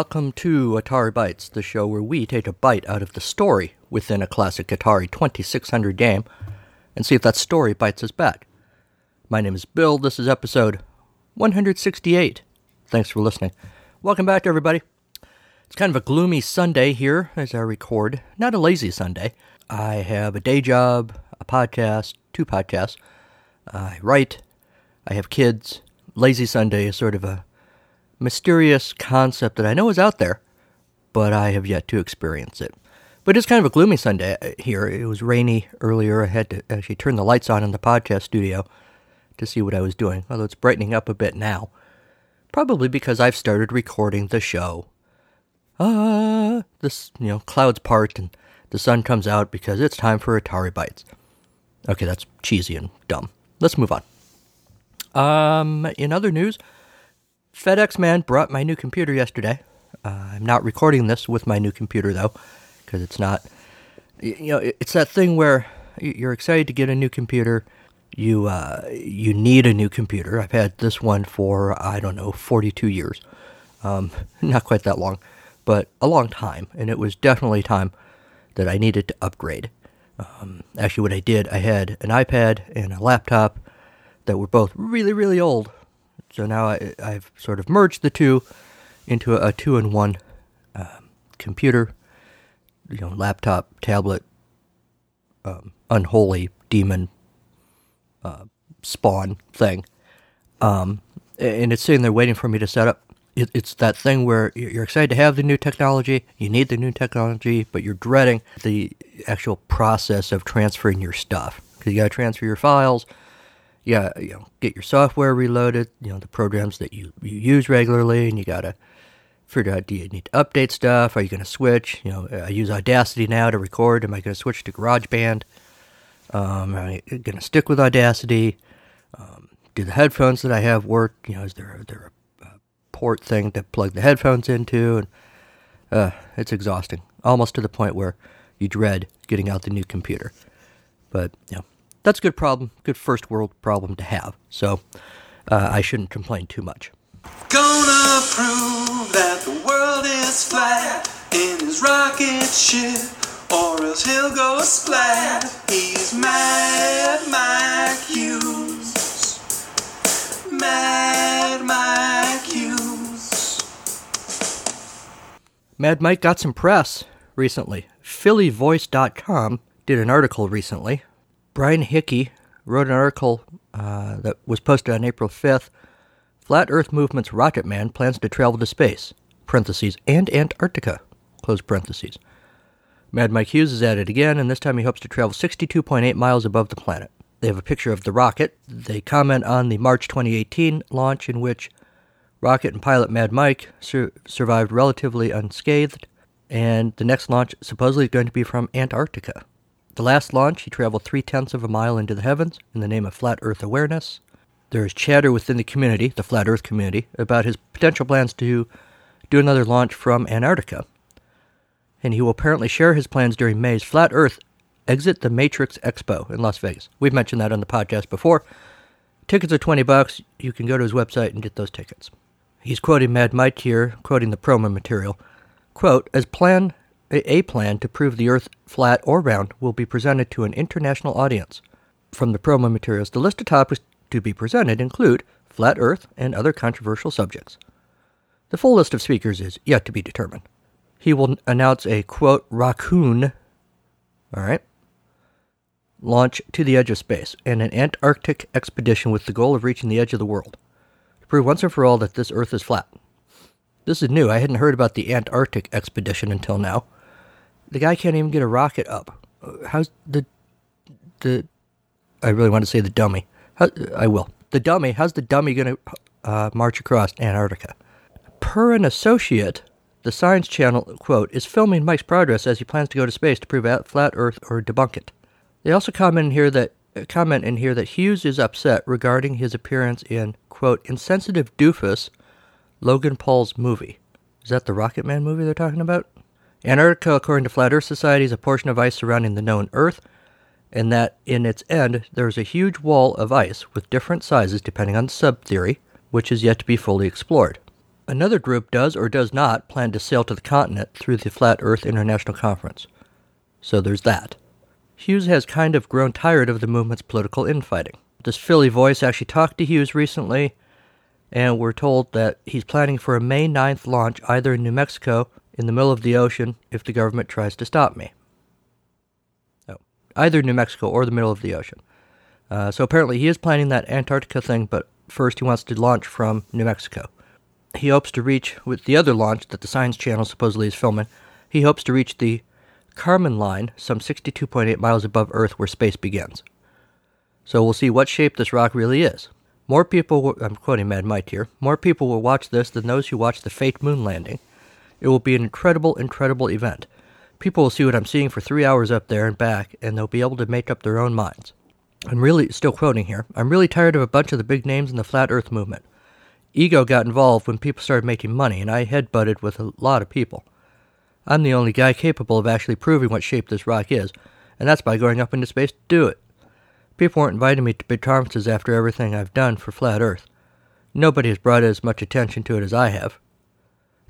Welcome to Atari Bytes, the show where we take a bite out of the story within a classic Atari 2600 game and see if that story bites us back. My name is Bill. This is episode 168. Thanks for listening. Welcome back, everybody. It's kind of a gloomy Sunday here as I record. Not a lazy Sunday. I have a day job, a podcast, two podcasts. I write. I have kids. Lazy Sunday is sort of a mysterious concept that I know is out there, but I have yet to experience it. But it's kind of a gloomy Sunday uh, here. It was rainy earlier. I had to actually turn the lights on in the podcast studio to see what I was doing, although it's brightening up a bit now. Probably because I've started recording the show. Ah, this, you know, clouds part and the sun comes out because it's time for Atari Bytes. Okay, that's cheesy and dumb. Let's move on. Um, in other news, FedEx man brought my new computer yesterday. Uh, I'm not recording this with my new computer though, because it's not. You know, it's that thing where you're excited to get a new computer. You uh, you need a new computer. I've had this one for I don't know 42 years, um, not quite that long, but a long time, and it was definitely time that I needed to upgrade. Um, actually, what I did, I had an iPad and a laptop that were both really really old so now I, have sort of merged the two into a, a two-in-one um, computer, you know, laptop, tablet, um, unholy demon uh, spawn thing. Um, and it's sitting there waiting for me to set up. It, it's that thing where you're excited to have the new technology, you need the new technology, but you're dreading the actual process of transferring your stuff. Because you got to transfer your files, yeah, you know, get your software reloaded, you know, the programs that you, you use regularly, and you got to figure out do you need to update stuff? Are you going to switch? You know, I use Audacity now to record. Am I going to switch to GarageBand? Um, am I going to stick with Audacity? Um, do the headphones that I have work? You know, is there, is there a, a port thing to plug the headphones into? And uh, it's exhausting, almost to the point where you dread getting out the new computer. But, you know, that's a good problem, good first world problem to have. So uh, I shouldn't complain too much. Gonna prove that the world is flat in his rocket ship, or else he'll go splat. He's Mad Mike Hughes. Mad Mike Hughes. Mad Mike got some press recently. PhillyVoice.com did an article recently Brian Hickey wrote an article uh, that was posted on April 5th. Flat Earth Movement's Rocket Man plans to travel to space, parentheses, and Antarctica, close parentheses. Mad Mike Hughes is at it again, and this time he hopes to travel 62.8 miles above the planet. They have a picture of the rocket. They comment on the March 2018 launch, in which rocket and pilot Mad Mike sur- survived relatively unscathed, and the next launch supposedly is going to be from Antarctica. The last launch, he traveled three tenths of a mile into the heavens in the name of flat Earth awareness. There is chatter within the community, the flat Earth community, about his potential plans to do another launch from Antarctica. And he will apparently share his plans during May's Flat Earth Exit the Matrix Expo in Las Vegas. We've mentioned that on the podcast before. Tickets are 20 bucks. You can go to his website and get those tickets. He's quoting Mad Mike here, quoting the promo material. Quote, as planned a plan to prove the Earth flat or round will be presented to an international audience. From the promo materials, the list of topics to be presented include flat Earth and other controversial subjects. The full list of speakers is yet to be determined. He will announce a quote raccoon, all right, launch to the edge of space and an Antarctic expedition with the goal of reaching the edge of the world to prove once and for all that this Earth is flat. This is new. I hadn't heard about the Antarctic expedition until now. The guy can't even get a rocket up. How's the the? I really want to say the dummy. How, I will. The dummy. How's the dummy going to uh, march across Antarctica? Per an associate, the Science Channel quote is filming Mike's progress as he plans to go to space to prove out flat Earth or debunk it. They also comment in here that comment in here that Hughes is upset regarding his appearance in quote insensitive doofus Logan Paul's movie. Is that the Rocket Man movie they're talking about? Antarctica, according to Flat Earth Society, is a portion of ice surrounding the known Earth, and that in its end there is a huge wall of ice with different sizes depending on the subtheory, which is yet to be fully explored. Another group does or does not plan to sail to the continent through the Flat Earth International Conference. So there's that. Hughes has kind of grown tired of the movement's political infighting. This Philly voice actually talked to Hughes recently, and we're told that he's planning for a May 9th launch either in New Mexico in the middle of the ocean if the government tries to stop me. Oh, either New Mexico or the middle of the ocean. Uh, so apparently he is planning that Antarctica thing, but first he wants to launch from New Mexico. He hopes to reach, with the other launch that the Science Channel supposedly is filming, he hopes to reach the Kármán line, some 62.8 miles above Earth where space begins. So we'll see what shape this rock really is. More people, will, I'm quoting Mad Mike here, more people will watch this than those who watched the fake moon landing. It will be an incredible, incredible event. People will see what I'm seeing for three hours up there and back, and they'll be able to make up their own minds. I'm really, still quoting here, I'm really tired of a bunch of the big names in the flat earth movement. Ego got involved when people started making money, and I headbutted with a lot of people. I'm the only guy capable of actually proving what shape this rock is, and that's by going up into space to do it. People weren't inviting me to big conferences after everything I've done for Flat Earth. Nobody has brought as much attention to it as I have.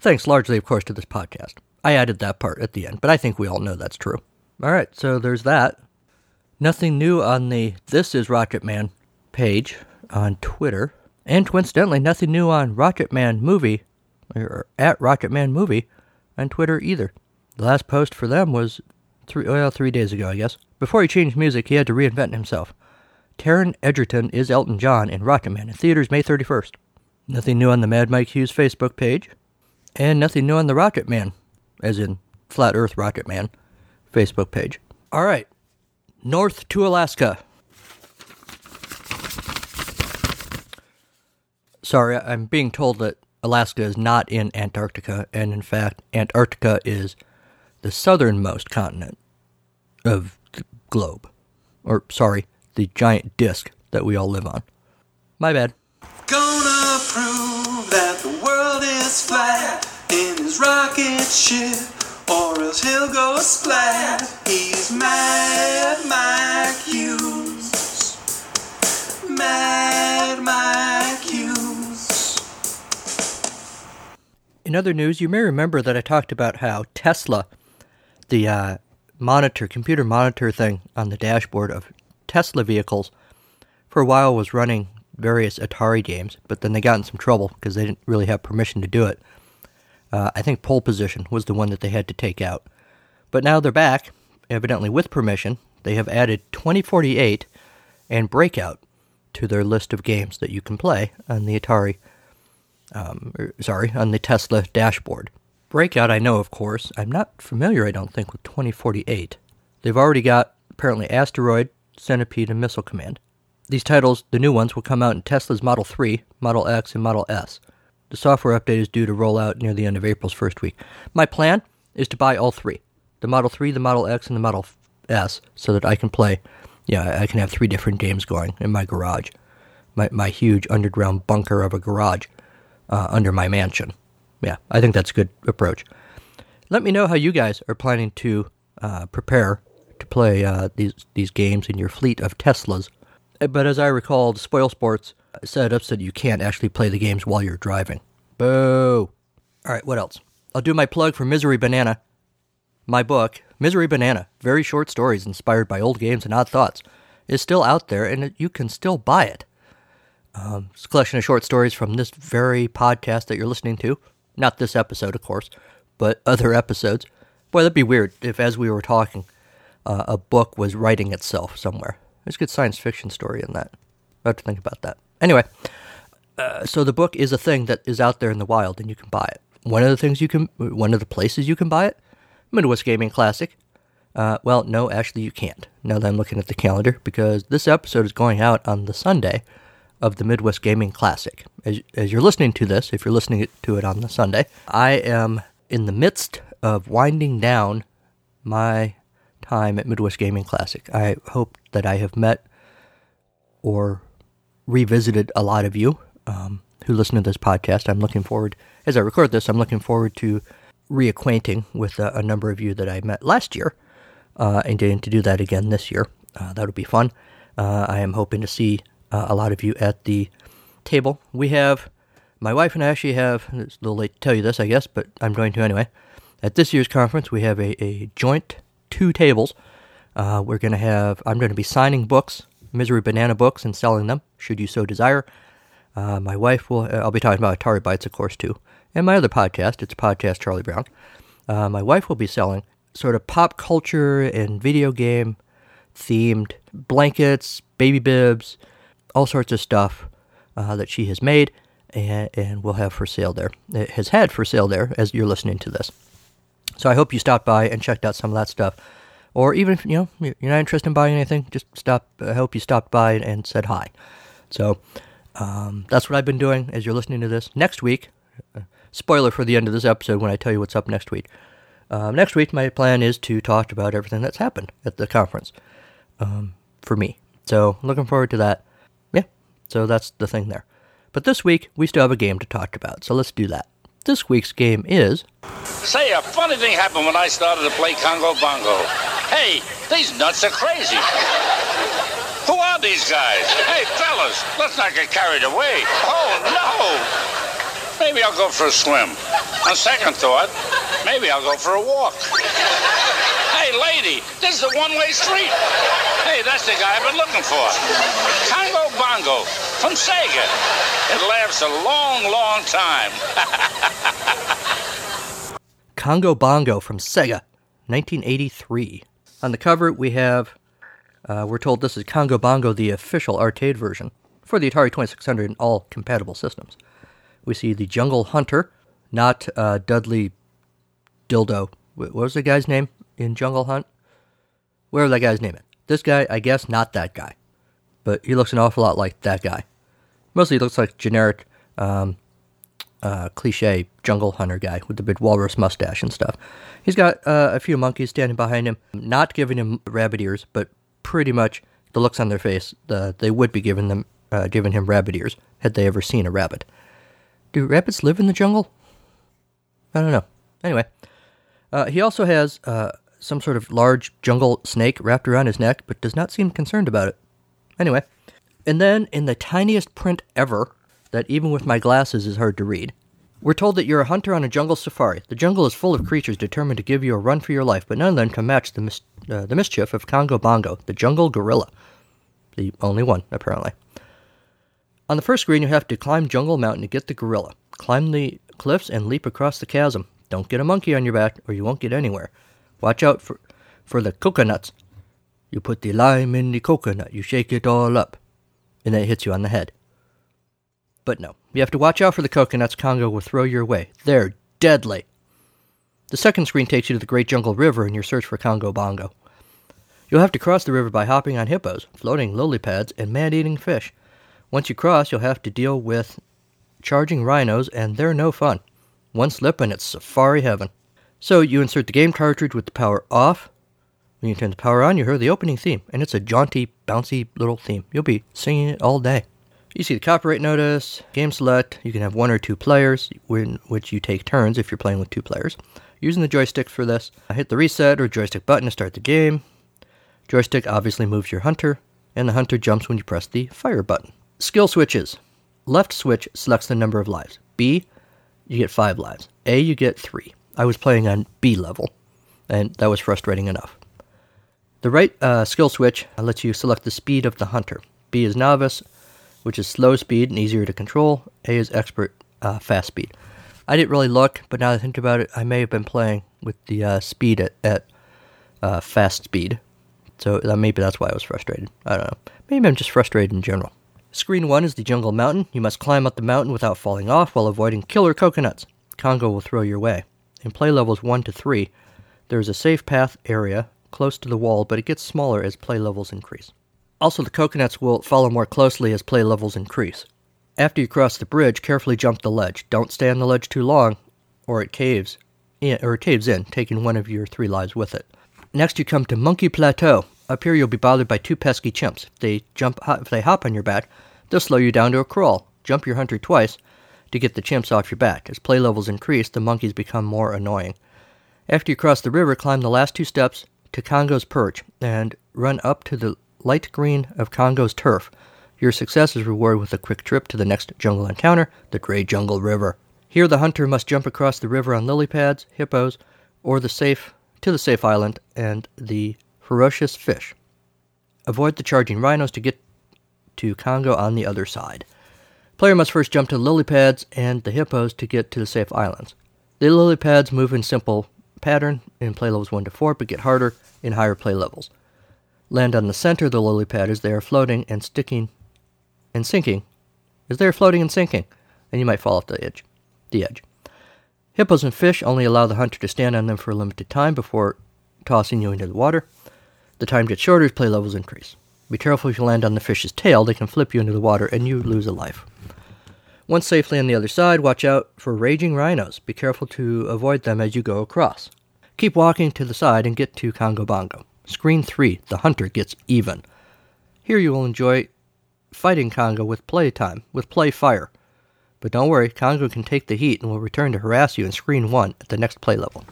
Thanks largely, of course, to this podcast. I added that part at the end, but I think we all know that's true. All right, so there's that. Nothing new on the This Is Rocket Man page on Twitter. And coincidentally, nothing new on Rocket Man Movie, or at Rocket Man Movie, on Twitter either. The last post for them was three, well, three days ago, I guess. Before he changed music, he had to reinvent himself. Taron Egerton is Elton John in Rocket Man in theaters May 31st. Nothing new on the Mad Mike Hughes Facebook page. And nothing new on the Rocket Man, as in Flat Earth Rocket Man, Facebook page. All right, north to Alaska. Sorry, I'm being told that Alaska is not in Antarctica, and in fact, Antarctica is the southernmost continent of the globe. Or, sorry, the giant disk that we all live on. My bad. Gonna in his rocket ship, or else he'll go splat. He's Mad Mike Hughes. Mad Mike Hughes. In other news, you may remember that I talked about how Tesla, the uh, monitor, computer monitor thing on the dashboard of Tesla vehicles, for a while was running various Atari games, but then they got in some trouble because they didn't really have permission to do it. Uh, I think Pole Position was the one that they had to take out. But now they're back, evidently with permission. They have added 2048 and Breakout to their list of games that you can play on the Atari, um, er, sorry, on the Tesla dashboard. Breakout, I know, of course. I'm not familiar, I don't think, with 2048. They've already got, apparently, Asteroid, Centipede, and Missile Command. These titles, the new ones, will come out in Tesla's Model 3, Model X, and Model S. The software update is due to roll out near the end of April's first week. My plan is to buy all three the Model 3, the Model X, and the Model S so that I can play. Yeah, I can have three different games going in my garage. My, my huge underground bunker of a garage uh, under my mansion. Yeah, I think that's a good approach. Let me know how you guys are planning to uh, prepare to play uh, these these games in your fleet of Teslas. Uh, But as I recall, Spoil Sports set up so that you can't actually play the games while you're driving. Boo! All right, what else? I'll do my plug for Misery Banana. My book, Misery Banana, very short stories inspired by old games and odd thoughts, is still out there and you can still buy it. Um, it's a collection of short stories from this very podcast that you're listening to. Not this episode, of course, but other episodes. Boy, that'd be weird if, as we were talking, uh, a book was writing itself somewhere. There's a good science fiction story in that. I have to think about that. Anyway, uh, so the book is a thing that is out there in the wild, and you can buy it. One of the things you can, one of the places you can buy it, Midwest Gaming Classic. Uh, well, no, actually, you can't. Now that I'm looking at the calendar, because this episode is going out on the Sunday of the Midwest Gaming Classic. As, as you're listening to this, if you're listening to it on the Sunday, I am in the midst of winding down my time at Midwest Gaming Classic. I hope that I have met or revisited a lot of you um, who listen to this podcast. I'm looking forward, as I record this, I'm looking forward to reacquainting with a, a number of you that I met last year uh, and getting to do that again this year. Uh, that'll be fun. Uh, I am hoping to see uh, a lot of you at the table. We have My wife and I actually have, it's a little late to tell you this, I guess, but I'm going to anyway. At this year's conference, we have a, a joint two tables. Uh, we're going to have, I'm going to be signing books, Misery Banana books, and selling them, should you so desire. Uh, my wife will, I'll be talking about Atari Bytes, of course, too. And my other podcast, it's Podcast Charlie Brown. Uh, my wife will be selling sort of pop culture and video game themed blankets, baby bibs, all sorts of stuff uh, that she has made and, and will have for sale there. It has had for sale there as you're listening to this. So I hope you stopped by and checked out some of that stuff. Or even if you know you're not interested in buying anything, just stop. I hope you stopped by and said hi. So um, that's what I've been doing as you're listening to this. Next week, uh, spoiler for the end of this episode when I tell you what's up next week. Um, next week, my plan is to talk about everything that's happened at the conference um, for me. So, looking forward to that. Yeah, so that's the thing there. But this week, we still have a game to talk about, so let's do that. This week's game is. Say, a funny thing happened when I started to play Congo Bongo. Hey, these nuts are crazy. Who are these guys? Hey, fellas, let's not get carried away. Oh, no! Maybe I'll go for a swim. On second thought, maybe I'll go for a walk. Hey, lady, this is a one-way street. Hey, that's the guy I've been looking for. Congo Bongo from Sega. It lasts a long, long time. Congo Bongo from Sega, 1983. On the cover, we have, uh, we're told this is Congo Bongo, the official arcade version for the Atari 2600 and all compatible systems. We see the Jungle Hunter, not uh, Dudley Dildo. What was the guy's name in Jungle Hunt? Whatever that guy's name is. This guy, I guess, not that guy. But he looks an awful lot like that guy. Mostly looks like generic, um, uh, cliche jungle hunter guy with the big walrus mustache and stuff. He's got uh, a few monkeys standing behind him, not giving him rabbit ears, but pretty much the looks on their face, the, they would be giving them, uh, giving him rabbit ears had they ever seen a rabbit. Do rabbits live in the jungle? I don't know. Anyway, uh, he also has uh, some sort of large jungle snake wrapped around his neck, but does not seem concerned about it. Anyway, and then in the tiniest print ever, that even with my glasses is hard to read, we're told that you're a hunter on a jungle safari. The jungle is full of creatures determined to give you a run for your life, but none of them can match the, mis- uh, the mischief of Congo Bongo, the jungle gorilla. The only one, apparently. On the first screen, you have to climb Jungle Mountain to get the gorilla. Climb the cliffs and leap across the chasm. Don't get a monkey on your back, or you won't get anywhere. Watch out for, for the coconuts. You put the lime in the coconut, you shake it all up, and then it hits you on the head. But no, you have to watch out for the coconuts Congo will throw your way. They're deadly. The second screen takes you to the Great Jungle River in your search for Congo Bongo. You'll have to cross the river by hopping on hippos, floating lily pads, and man eating fish. Once you cross, you'll have to deal with charging rhinos, and they're no fun. One slip and it's safari heaven. So you insert the game cartridge with the power off. When you turn the power on, you hear the opening theme, and it's a jaunty, bouncy little theme. You'll be singing it all day. You see the copyright notice, game select. You can have one or two players, in which you take turns if you're playing with two players. Using the joystick for this, I hit the reset or joystick button to start the game. Joystick obviously moves your hunter, and the hunter jumps when you press the fire button. Skill switches. Left switch selects the number of lives. B, you get five lives. A, you get three. I was playing on B level, and that was frustrating enough. The right uh, skill switch lets you select the speed of the hunter. B is novice, which is slow speed and easier to control. A is expert, uh, fast speed. I didn't really look, but now that I think about it, I may have been playing with the uh, speed at, at uh, fast speed. So maybe that's why I was frustrated. I don't know. Maybe I'm just frustrated in general. Screen 1 is the Jungle Mountain. You must climb up the mountain without falling off while avoiding killer coconuts. Congo will throw your way. In play levels 1 to 3, there is a safe path area close to the wall, but it gets smaller as play levels increase. Also, the coconuts will follow more closely as play levels increase. After you cross the bridge, carefully jump the ledge. Don't stay on the ledge too long, or it caves, in, or it caves in, taking one of your three lives with it. Next, you come to Monkey Plateau. Up here, you'll be bothered by two pesky chimps. If they jump, if they hop on your back, they'll slow you down to a crawl. Jump your hunter twice to get the chimps off your back. As play levels increase, the monkeys become more annoying. After you cross the river, climb the last two steps to Congo's perch and run up to the light green of Congo's turf. Your success is rewarded with a quick trip to the next jungle encounter, the Great Jungle River. Here, the hunter must jump across the river on lily pads, hippos, or the safe to the safe island and the ferocious fish. Avoid the charging rhinos to get to Congo on the other side. Player must first jump to the lily pads and the hippos to get to the safe islands. The lily pads move in simple pattern in play levels 1 to 4, but get harder in higher play levels. Land on the center of the lily pad as they are floating and sticking and sinking. As they are floating and sinking, and you might fall off the edge. The edge. Hippos and fish only allow the hunter to stand on them for a limited time before tossing you into the water. The time gets shorter as play levels increase. Be careful if you land on the fish's tail, they can flip you into the water and you lose a life. Once safely on the other side, watch out for raging rhinos. Be careful to avoid them as you go across. Keep walking to the side and get to Congo Bongo. Screen 3 The Hunter Gets Even. Here you will enjoy fighting Congo with playtime, with play fire. But don't worry, Congo can take the heat and will return to harass you in screen 1 at the next play level.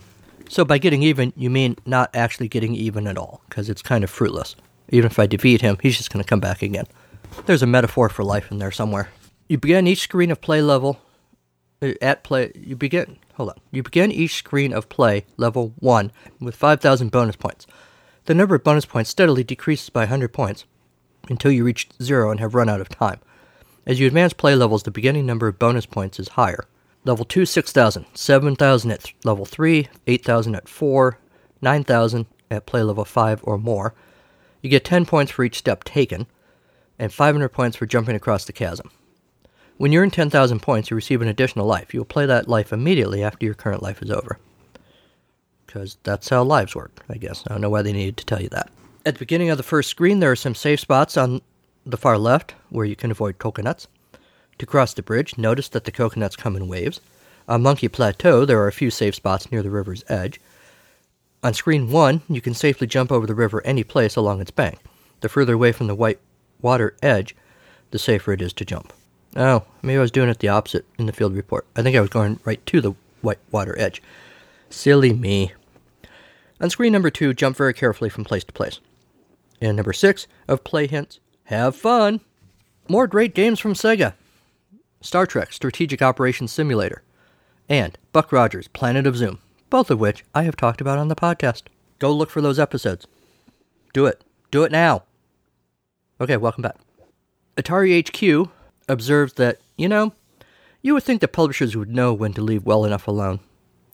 So by getting even, you mean not actually getting even at all, because it's kind of fruitless. Even if I defeat him, he's just going to come back again. There's a metaphor for life in there somewhere. You begin each screen of play level uh, at play. You begin. Hold on. You begin each screen of play level one with 5,000 bonus points. The number of bonus points steadily decreases by 100 points until you reach zero and have run out of time. As you advance play levels, the beginning number of bonus points is higher. Level 2, 6,000, 7,000 at th- level 3, 8,000 at 4, 9,000 at play level 5 or more. You get 10 points for each step taken, and 500 points for jumping across the chasm. When you earn 10,000 points, you receive an additional life. You will play that life immediately after your current life is over. Because that's how lives work, I guess. I don't know why they needed to tell you that. At the beginning of the first screen, there are some safe spots on the far left where you can avoid coconuts. To cross the bridge, notice that the coconuts come in waves. On Monkey Plateau, there are a few safe spots near the river's edge. On screen 1, you can safely jump over the river any place along its bank. The further away from the white water edge, the safer it is to jump. Oh, maybe I was doing it the opposite in the field report. I think I was going right to the white water edge. Silly me. On screen number 2, jump very carefully from place to place. And number 6 of play hints, have fun. More great games from Sega. Star Trek Strategic Operations Simulator, and Buck Rogers Planet of Zoom, both of which I have talked about on the podcast. Go look for those episodes. Do it. Do it now. Okay, welcome back. Atari HQ observes that, you know, you would think that publishers would know when to leave well enough alone.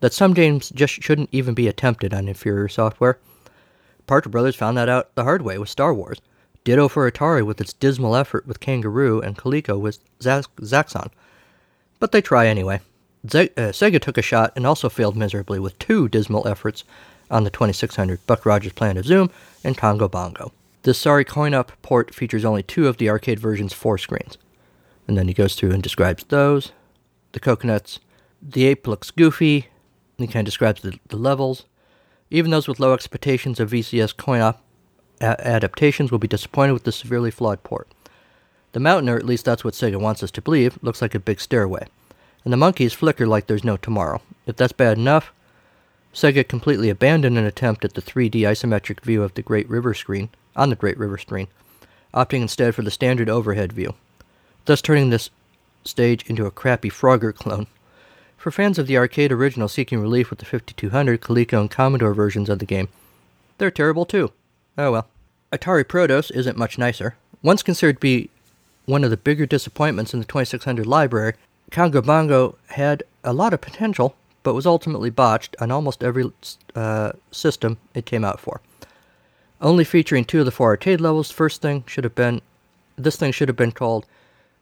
That some games just shouldn't even be attempted on inferior software. Parker Brothers found that out the hard way with Star Wars. Ditto for Atari with its dismal effort with Kangaroo and Coleco with Zax- Zaxxon. But they try anyway. Ze- uh, Sega took a shot and also failed miserably with two dismal efforts on the 2600 Buck Rogers Planet of Zoom and Congo Bongo. This sorry coin up port features only two of the arcade version's four screens. And then he goes through and describes those. The coconuts. The ape looks goofy. He kind of describes the, the levels. Even those with low expectations of VCS coin op a- adaptations will be disappointed with the severely flawed port. The mountain, or at least that's what Sega wants us to believe, looks like a big stairway. And the monkeys flicker like there's no tomorrow. If that's bad enough, Sega completely abandoned an attempt at the 3D isometric view of the Great River screen on the Great River screen, opting instead for the standard overhead view, thus turning this stage into a crappy Frogger clone. For fans of the arcade original seeking relief with the 5200, Coleco, and Commodore versions of the game, they're terrible too. Oh well. Atari Protos isn't much nicer. Once considered to be one of the bigger disappointments in the 2600 library, Congo Bongo had a lot of potential, but was ultimately botched on almost every uh, system it came out for. Only featuring two of the four arcade levels, first thing should have been this thing should have been called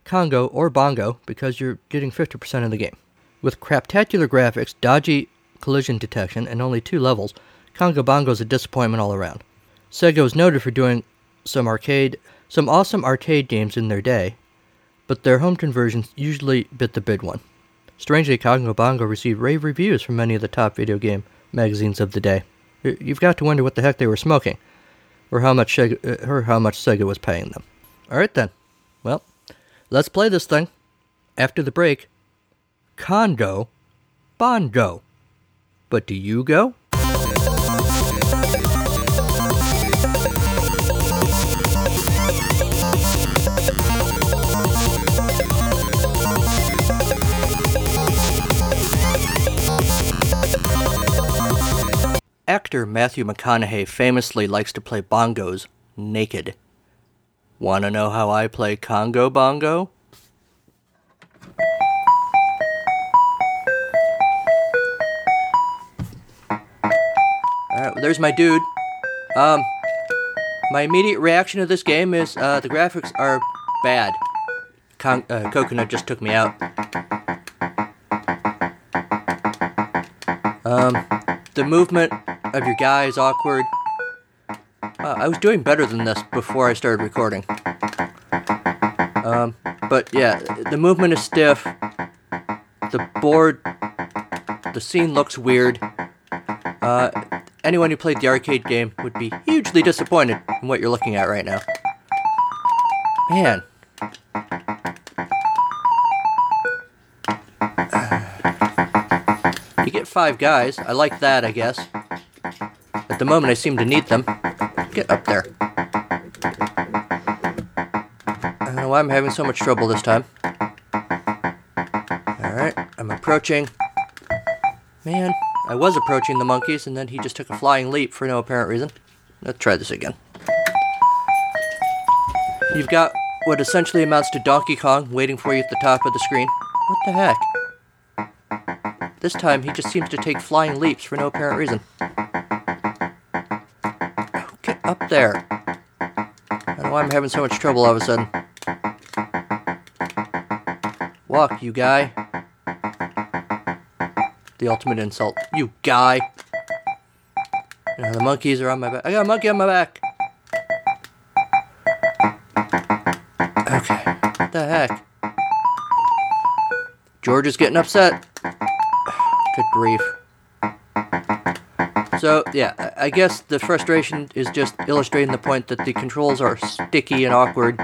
Congo or Bongo because you're getting 50% of the game. With craptacular graphics, dodgy collision detection, and only two levels, Congo Bongo is a disappointment all around. Sega was noted for doing some arcade, some awesome arcade games in their day, but their home conversions usually bit the big one. Strangely, Congo Bongo received rave reviews from many of the top video game magazines of the day. You've got to wonder what the heck they were smoking, or how much Sega, uh, or how much Sega was paying them. All right then. Well, let's play this thing. After the break, Congo Bongo. But do you go? Actor Matthew McConaughey famously likes to play bongos naked. Want to know how I play Congo Bongo? Well, there's my dude. Um, my immediate reaction to this game is uh, the graphics are bad. Con- uh, Coconut just took me out. Um, the movement of your guy is awkward. Uh, I was doing better than this before I started recording. Um, but yeah, the movement is stiff. The board, the scene looks weird. Uh, anyone who played the arcade game would be hugely disappointed in what you're looking at right now. Man. You get five guys. I like that, I guess. The moment, I seem to need them. Get up there. I don't know why I'm having so much trouble this time. Alright, I'm approaching. Man, I was approaching the monkeys, and then he just took a flying leap for no apparent reason. Let's try this again. You've got what essentially amounts to Donkey Kong waiting for you at the top of the screen. What the heck? This time, he just seems to take flying leaps for no apparent reason. Up there. I know why I'm having so much trouble all of a sudden. Walk, you guy. The ultimate insult. You guy. Now the monkeys are on my back. I got a monkey on my back. Okay. What the heck? George is getting upset. Good grief. So, yeah, I guess the frustration is just illustrating the point that the controls are sticky and awkward.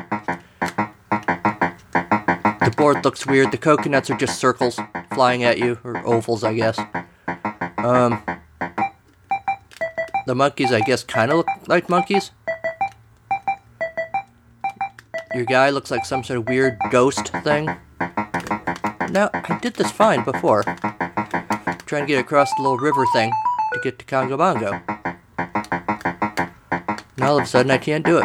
The board looks weird. The coconuts are just circles flying at you, or ovals, I guess. Um, the monkeys, I guess, kind of look like monkeys. Your guy looks like some sort of weird ghost thing. Now, I did this fine before. Trying to get across the little river thing to get to Congo Bongo. Now all of a sudden I can't do it.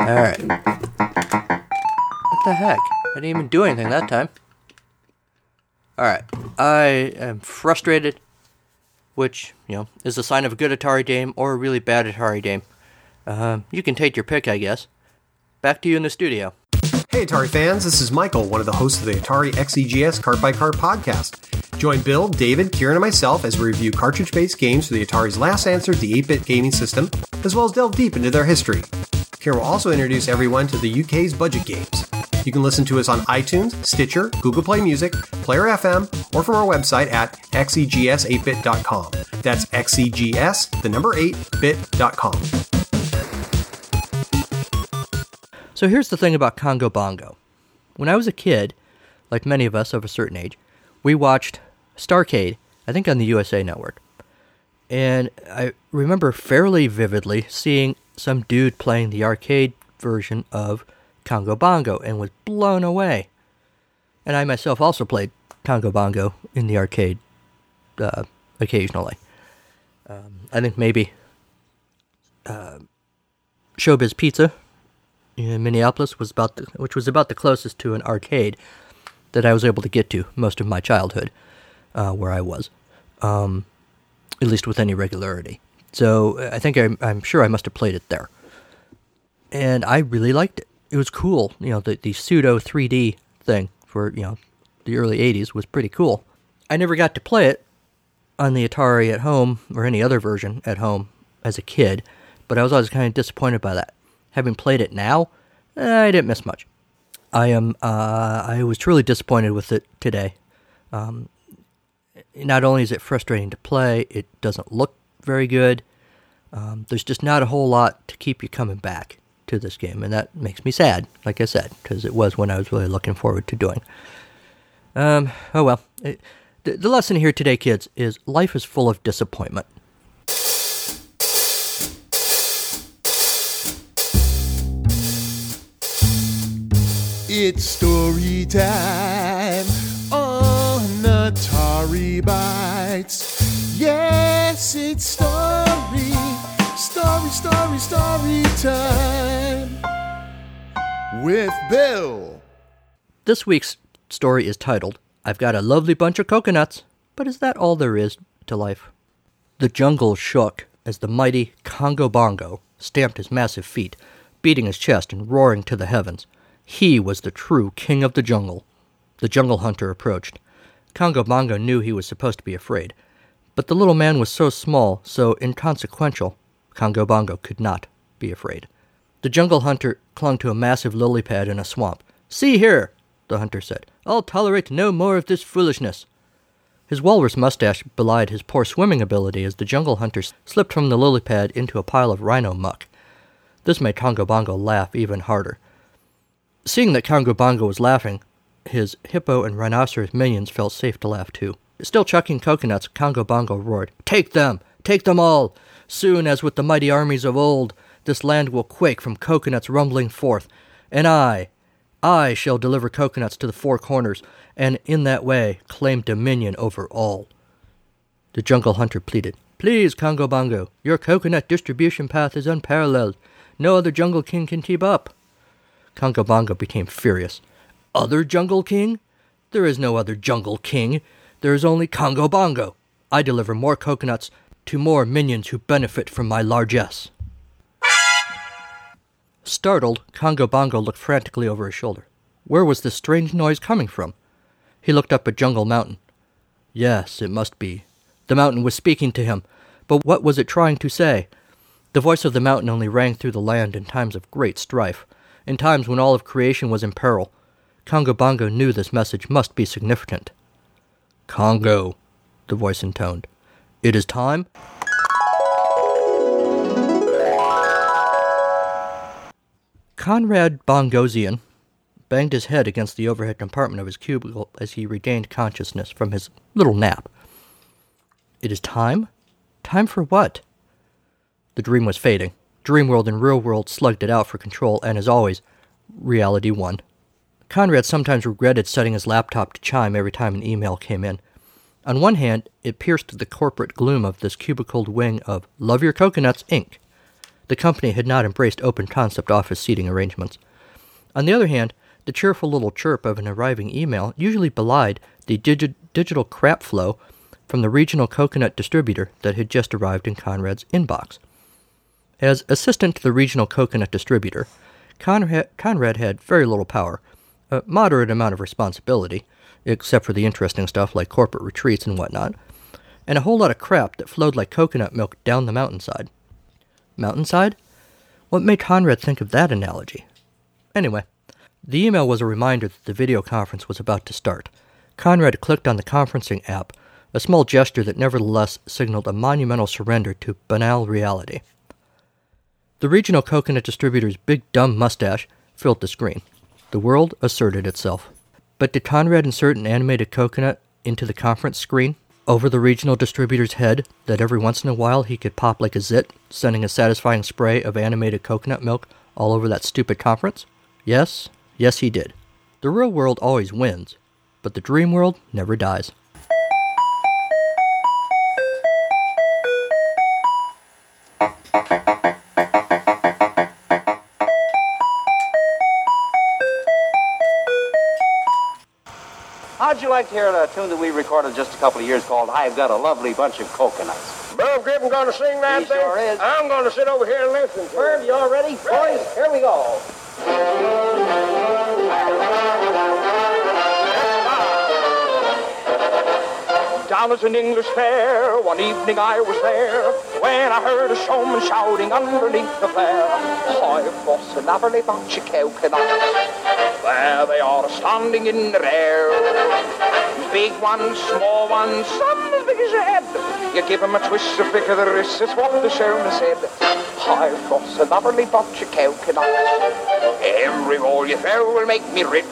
Alright. What the heck? I didn't even do anything that time. Alright. I am frustrated, which, you know, is a sign of a good Atari game or a really bad Atari game. Um, you can take your pick, I guess. Back to you in the studio. Hey, Atari fans, this is Michael, one of the hosts of the Atari XEGS Card by Card podcast. Join Bill, David, Kieran, and myself as we review cartridge based games for the Atari's last answer to the 8 bit gaming system, as well as delve deep into their history. Kieran will also introduce everyone to the UK's budget games. You can listen to us on iTunes, Stitcher, Google Play Music, Player FM, or from our website at xegs8bit.com. That's xegs, the number 8bit.com. So here's the thing about Congo Bongo. When I was a kid, like many of us of a certain age, we watched Starcade, I think on the USA Network. And I remember fairly vividly seeing some dude playing the arcade version of Congo Bongo and was blown away. And I myself also played Congo Bongo in the arcade uh, occasionally. Um, I think maybe uh, Showbiz Pizza in Minneapolis was about the, which was about the closest to an arcade that I was able to get to most of my childhood, uh, where I was, um, at least with any regularity. So I think I, I'm sure I must have played it there, and I really liked it. It was cool, you know, the the pseudo 3D thing for you know the early '80s was pretty cool. I never got to play it on the Atari at home or any other version at home as a kid, but I was always kind of disappointed by that having played it now, eh, I didn't miss much. I am. Uh, I was truly disappointed with it today. Um, not only is it frustrating to play, it doesn't look very good. Um, there's just not a whole lot to keep you coming back to this game, and that makes me sad. Like I said, because it was one I was really looking forward to doing. Um, oh well. It, the lesson here today, kids, is life is full of disappointment. It's story time on Atari Bytes. Yes, it's story, story, story, story time with Bill. This week's story is titled, I've Got a Lovely Bunch of Coconuts, but is that all there is to life? The jungle shook as the mighty Congo Bongo stamped his massive feet, beating his chest and roaring to the heavens. He was the true king of the jungle. The jungle hunter approached. Congo Bongo knew he was supposed to be afraid, but the little man was so small, so inconsequential, Congo Bongo could not be afraid. The jungle hunter clung to a massive lily pad in a swamp. See here, the hunter said. I'll tolerate no more of this foolishness. His walrus mustache belied his poor swimming ability as the jungle hunter slipped from the lily pad into a pile of rhino muck. This made Congo Bongo laugh even harder. Seeing that Congo Bongo was laughing, his hippo and rhinoceros minions felt safe to laugh too. Still chucking coconuts, Congo Bongo roared, Take them! Take them all! Soon as with the mighty armies of old, this land will quake from coconuts rumbling forth, and I, I shall deliver coconuts to the four corners, and in that way claim dominion over all. The jungle hunter pleaded, Please, Congo Bongo, your coconut distribution path is unparalleled. No other jungle king can keep up. Congo Bongo became furious. Other jungle king? There is no other jungle king. There is only Congo Bongo. I deliver more coconuts to more minions who benefit from my largesse. Startled, Congo Bongo looked frantically over his shoulder. Where was this strange noise coming from? He looked up at Jungle Mountain. Yes, it must be. The mountain was speaking to him, but what was it trying to say? The voice of the mountain only rang through the land in times of great strife, in times when all of creation was in peril. Congo Bongo knew this message must be significant. Congo, the voice intoned. It is time Conrad Bongosian banged his head against the overhead compartment of his cubicle as he regained consciousness from his little nap. It is time? Time for what? The dream was fading. Dream world and real world slugged it out for control, and as always, reality won. Conrad sometimes regretted setting his laptop to chime every time an email came in. On one hand, it pierced the corporate gloom of this cubicled wing of Love Your Coconuts, Inc the company had not embraced open concept office seating arrangements. On the other hand, the cheerful little chirp of an arriving email usually belied the digi- digital crap flow from the regional coconut distributor that had just arrived in Conrad's inbox. As assistant to the regional coconut distributor, Conrad, had very little power, a moderate amount of responsibility, except for the interesting stuff like corporate retreats and whatnot, and a whole lot of crap that flowed like coconut milk down the mountainside. Mountainside? What made Conrad think of that analogy? Anyway, the email was a reminder that the video conference was about to start. Conrad clicked on the conferencing app, a small gesture that nevertheless signaled a monumental surrender to banal reality. The regional coconut distributor's big dumb mustache filled the screen. The world asserted itself. But did Conrad insert an animated coconut into the conference screen? over the regional distributor's head that every once in a while he could pop like a zit, sending a satisfying spray of animated coconut milk all over that stupid conference? Yes, yes, he did. The real world always wins, but the dream world never dies. How'd you like to hear a tune that we recorded just a couple of years called I've Got a Lovely Bunch of Coconuts? Bill Griffin gonna sing that He thing? sure is. I'm gonna sit over here and listen to Herb, you all ready? Boys, here we go. At an English fair, one evening I was there, when I heard a showman shouting underneath the flare, Hi, boss, a lovely bunch of coconuts. There they are, standing in the air. Big ones, small ones, some as big as your head. You give 'em a twist, flick of the wrist, it's what the showman said. Hi, boss, a lovely bunch of coconuts. Every roll you throw will make me rich.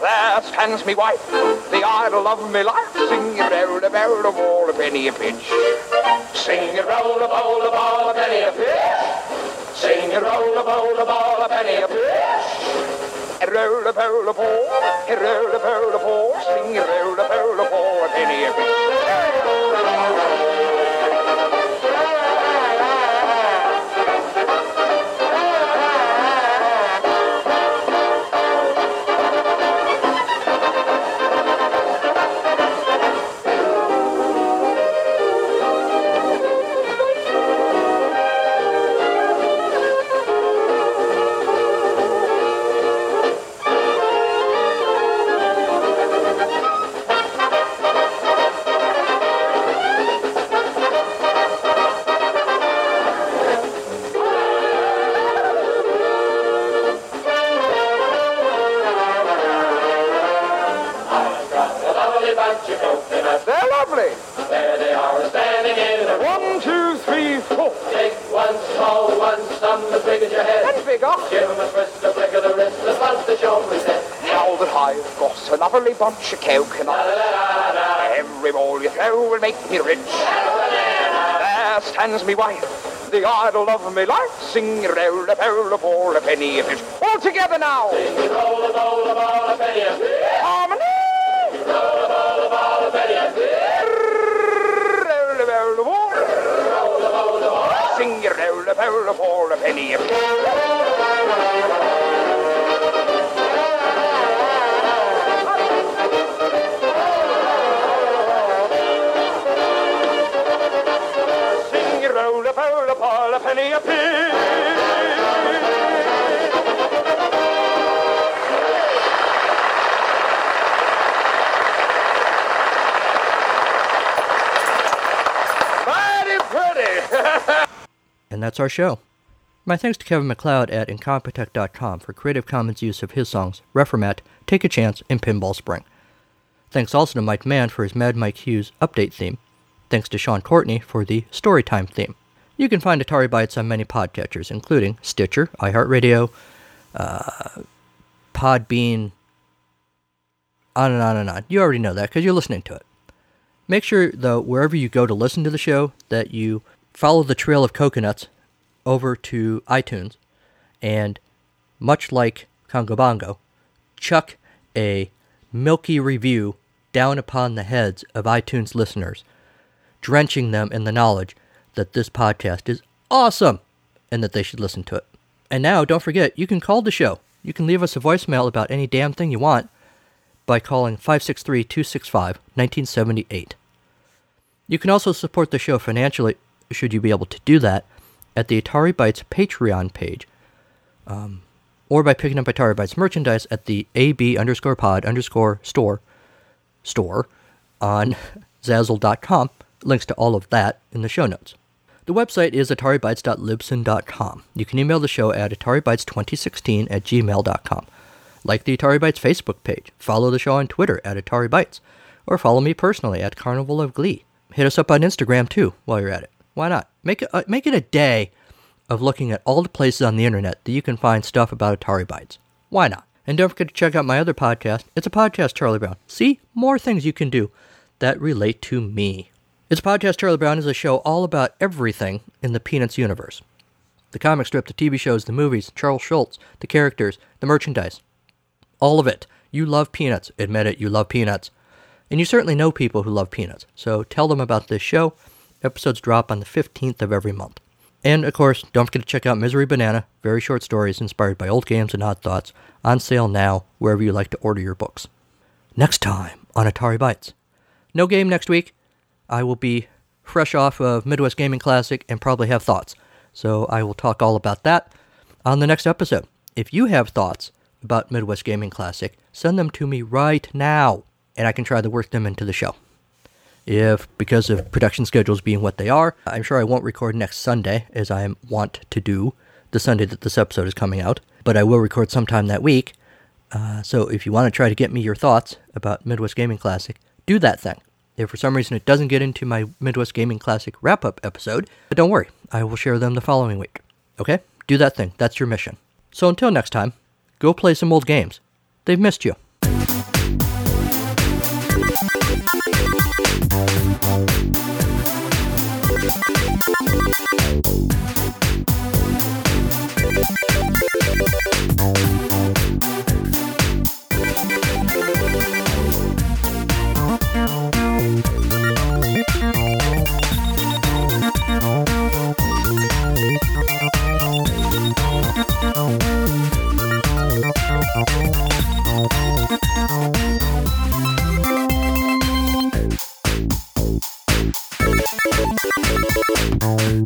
There stands me wife, the idol of me life, singing roll a barrel of all a penny a pinch. Sing it roll a bowl a ball a penny a fish. Sing it roll a bowl a ball a penny a fish. roll a roll a ball, roll a roll a ball, sing a roll a roll a ball, a penny a bit. I've got a lovely bunch of coconuts, every ball you throw will make me rich. There stands me wife, the idol of me life, sing roll a roll a ball a penny a fish. All together now. Roll a bowl, a ball, a penny a Harmony. Roll a bowl, a ball, a penny a Roll a roll a ball. Sing roll a roll a ball a penny a fish. Mighty pretty. And that's our show. My thanks to Kevin MacLeod at Incompetech.com for Creative Commons use of his songs Reformat, Take a Chance, and Pinball Spring. Thanks also to Mike Mann for his Mad Mike Hughes update theme. Thanks to Sean Courtney for the Storytime theme. You can find Atari Bytes on many podcatchers, including Stitcher, iHeartRadio, uh, Podbean, on and on and on. You already know that because you're listening to it. Make sure, though, wherever you go to listen to the show, that you follow the trail of coconuts over to iTunes and, much like Congo Bongo, chuck a milky review down upon the heads of iTunes listeners, drenching them in the knowledge that this podcast is awesome and that they should listen to it. And now, don't forget, you can call the show. You can leave us a voicemail about any damn thing you want by calling 563 265 1978. You can also support the show financially, should you be able to do that, at the Atari Bytes Patreon page, um, or by picking up Atari Bytes merchandise at the AB underscore pod underscore store store on Zazzle.com. Links to all of that in the show notes. The website is ataribytes.libsyn.com. You can email the show at ataribytes2016 at gmail.com. Like the Atari Bytes Facebook page. Follow the show on Twitter at Atari Bytes. Or follow me personally at Carnival of Glee. Hit us up on Instagram too while you're at it. Why not? Make it, uh, make it a day of looking at all the places on the internet that you can find stuff about Atari Bytes. Why not? And don't forget to check out my other podcast. It's a podcast, Charlie Brown. See? More things you can do that relate to me. It's podcast, Charlie Brown is a show all about everything in the Peanuts universe. The comic strip, the TV shows, the movies, Charles Schulz, the characters, the merchandise. All of it. You love Peanuts. Admit it, you love Peanuts. And you certainly know people who love Peanuts. So tell them about this show. Episodes drop on the 15th of every month. And of course, don't forget to check out Misery Banana, very short stories inspired by old games and odd thoughts, on sale now wherever you like to order your books. Next time on Atari Bytes. No game next week. I will be fresh off of Midwest Gaming Classic and probably have thoughts. So I will talk all about that on the next episode. If you have thoughts about Midwest Gaming Classic, send them to me right now, and I can try to work them into the show. If, because of production schedules being what they are, I'm sure I won't record next Sunday, as I want to do the Sunday that this episode is coming out, but I will record sometime that week. Uh, so if you want to try to get me your thoughts about Midwest Gaming Classic, do that thing. If for some reason it doesn't get into my Midwest Gaming Classic wrap up episode, but don't worry, I will share them the following week. Okay? Do that thing. That's your mission. So until next time, go play some old games. They've missed you.